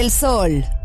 Del Sol.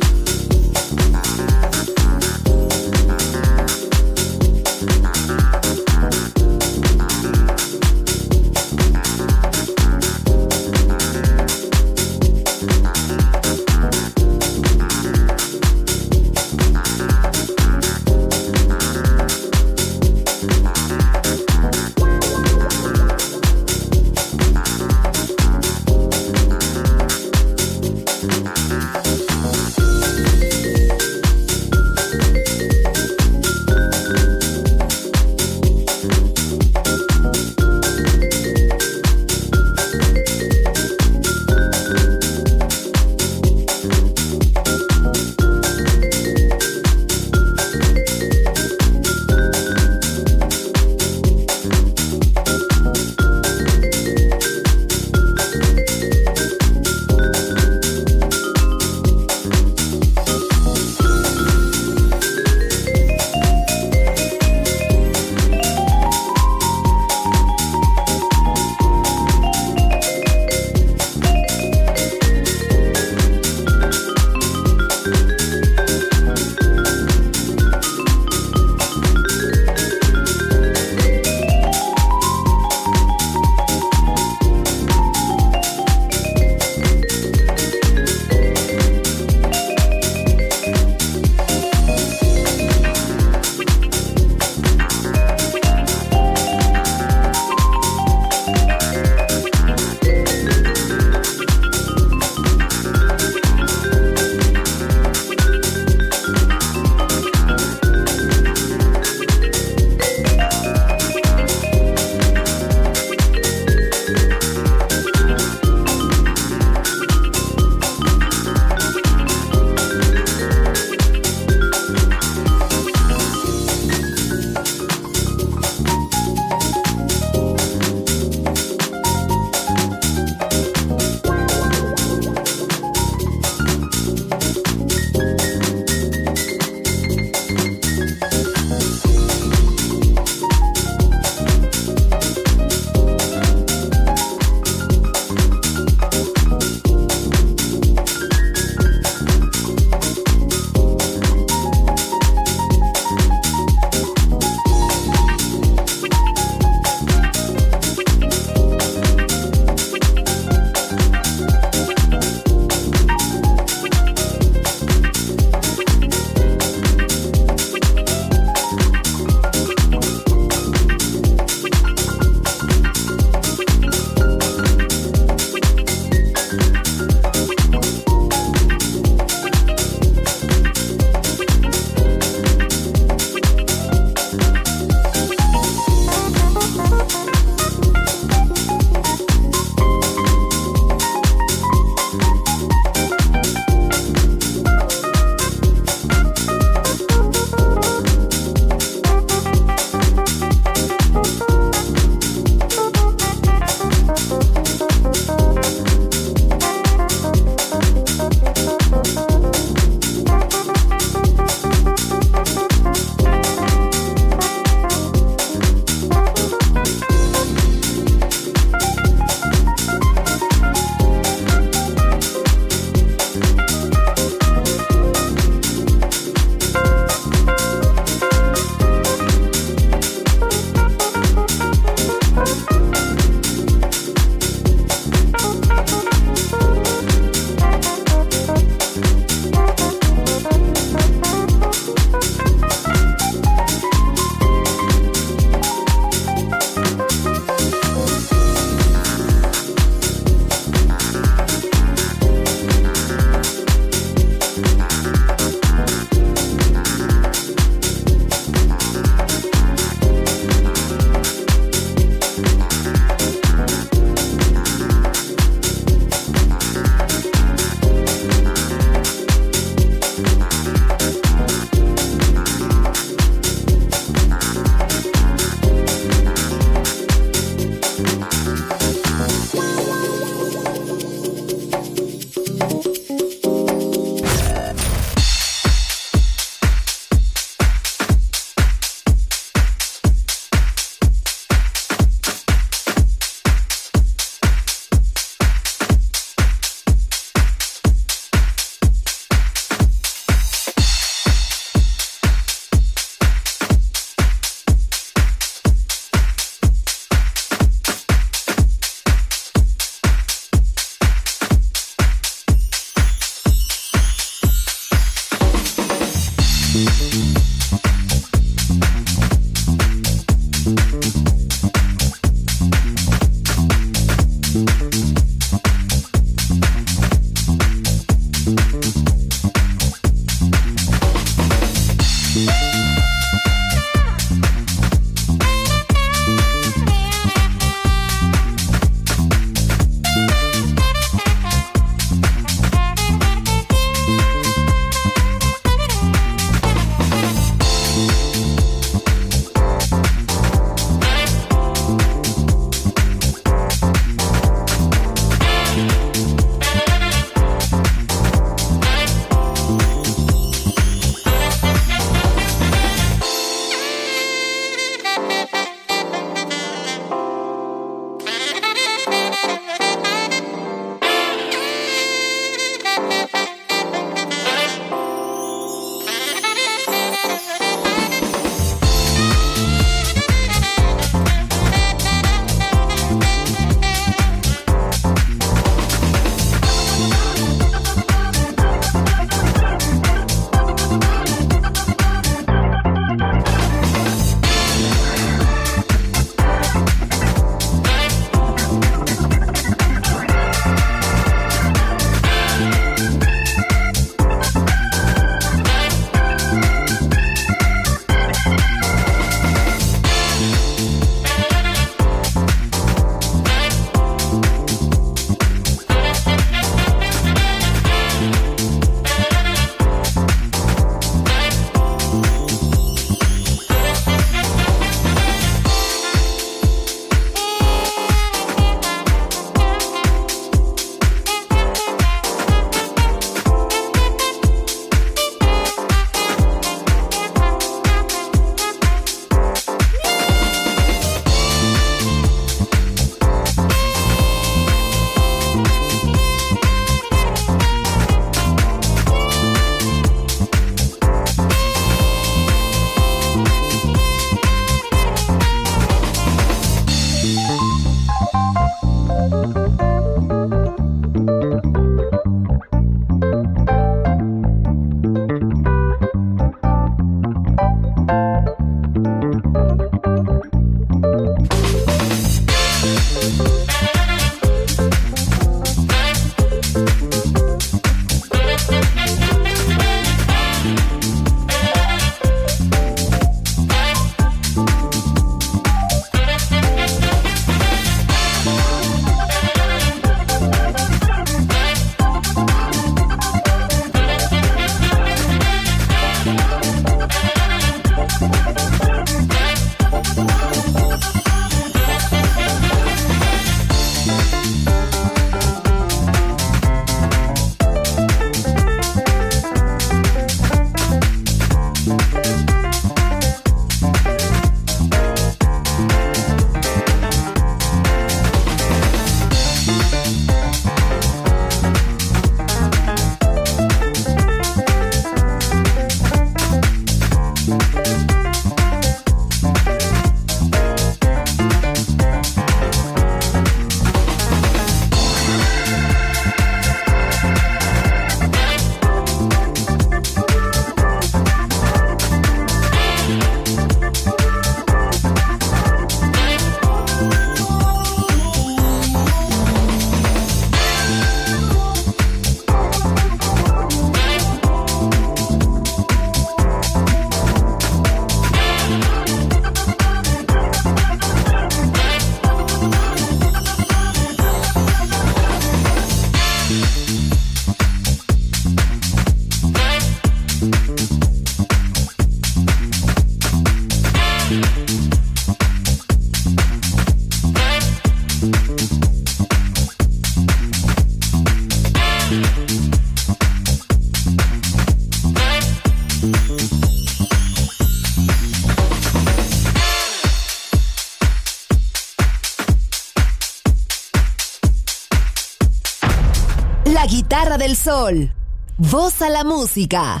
Del Sol. Voz a la música.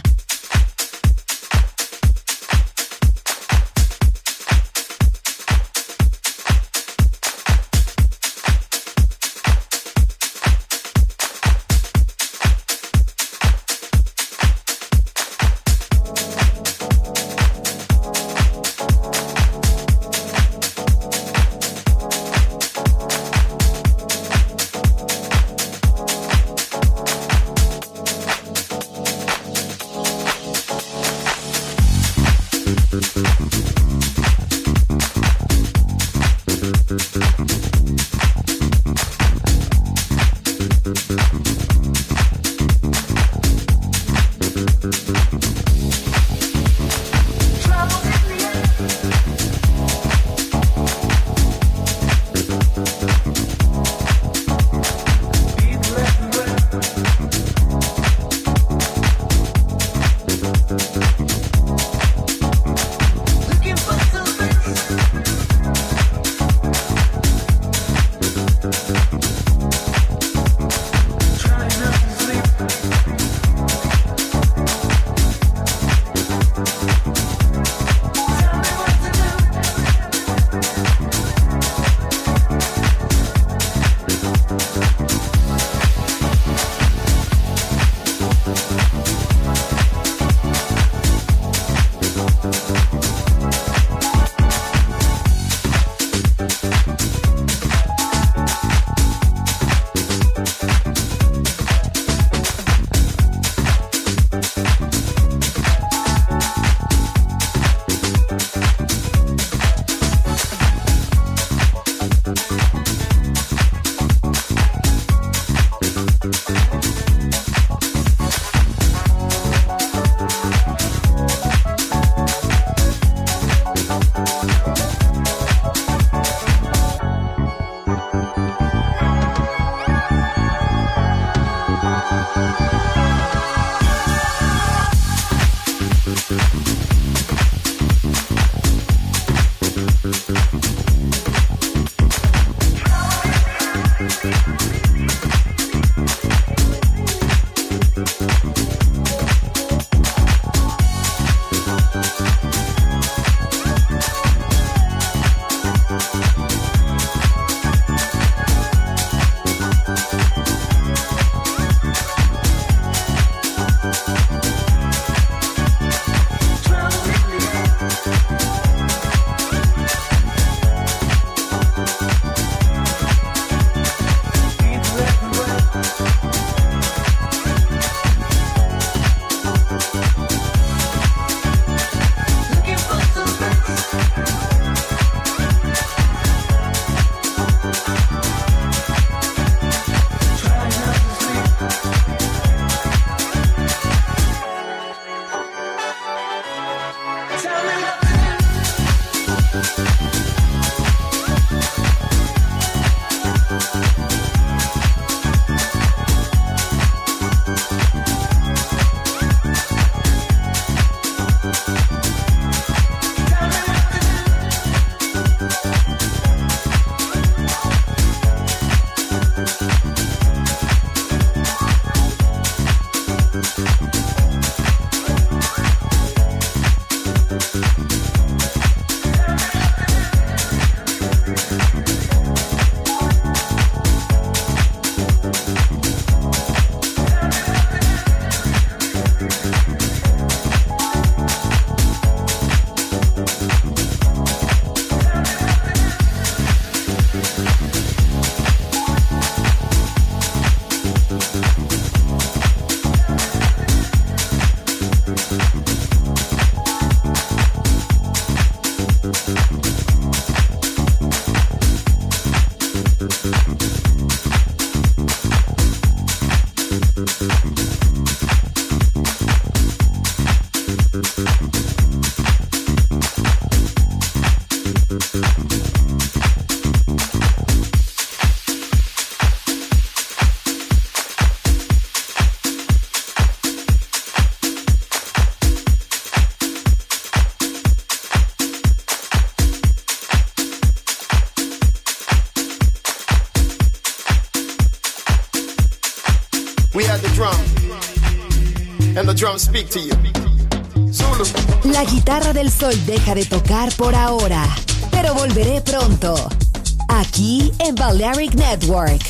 Sol deja de tocar por ahora, pero volveré pronto. Aquí en Balearic Network.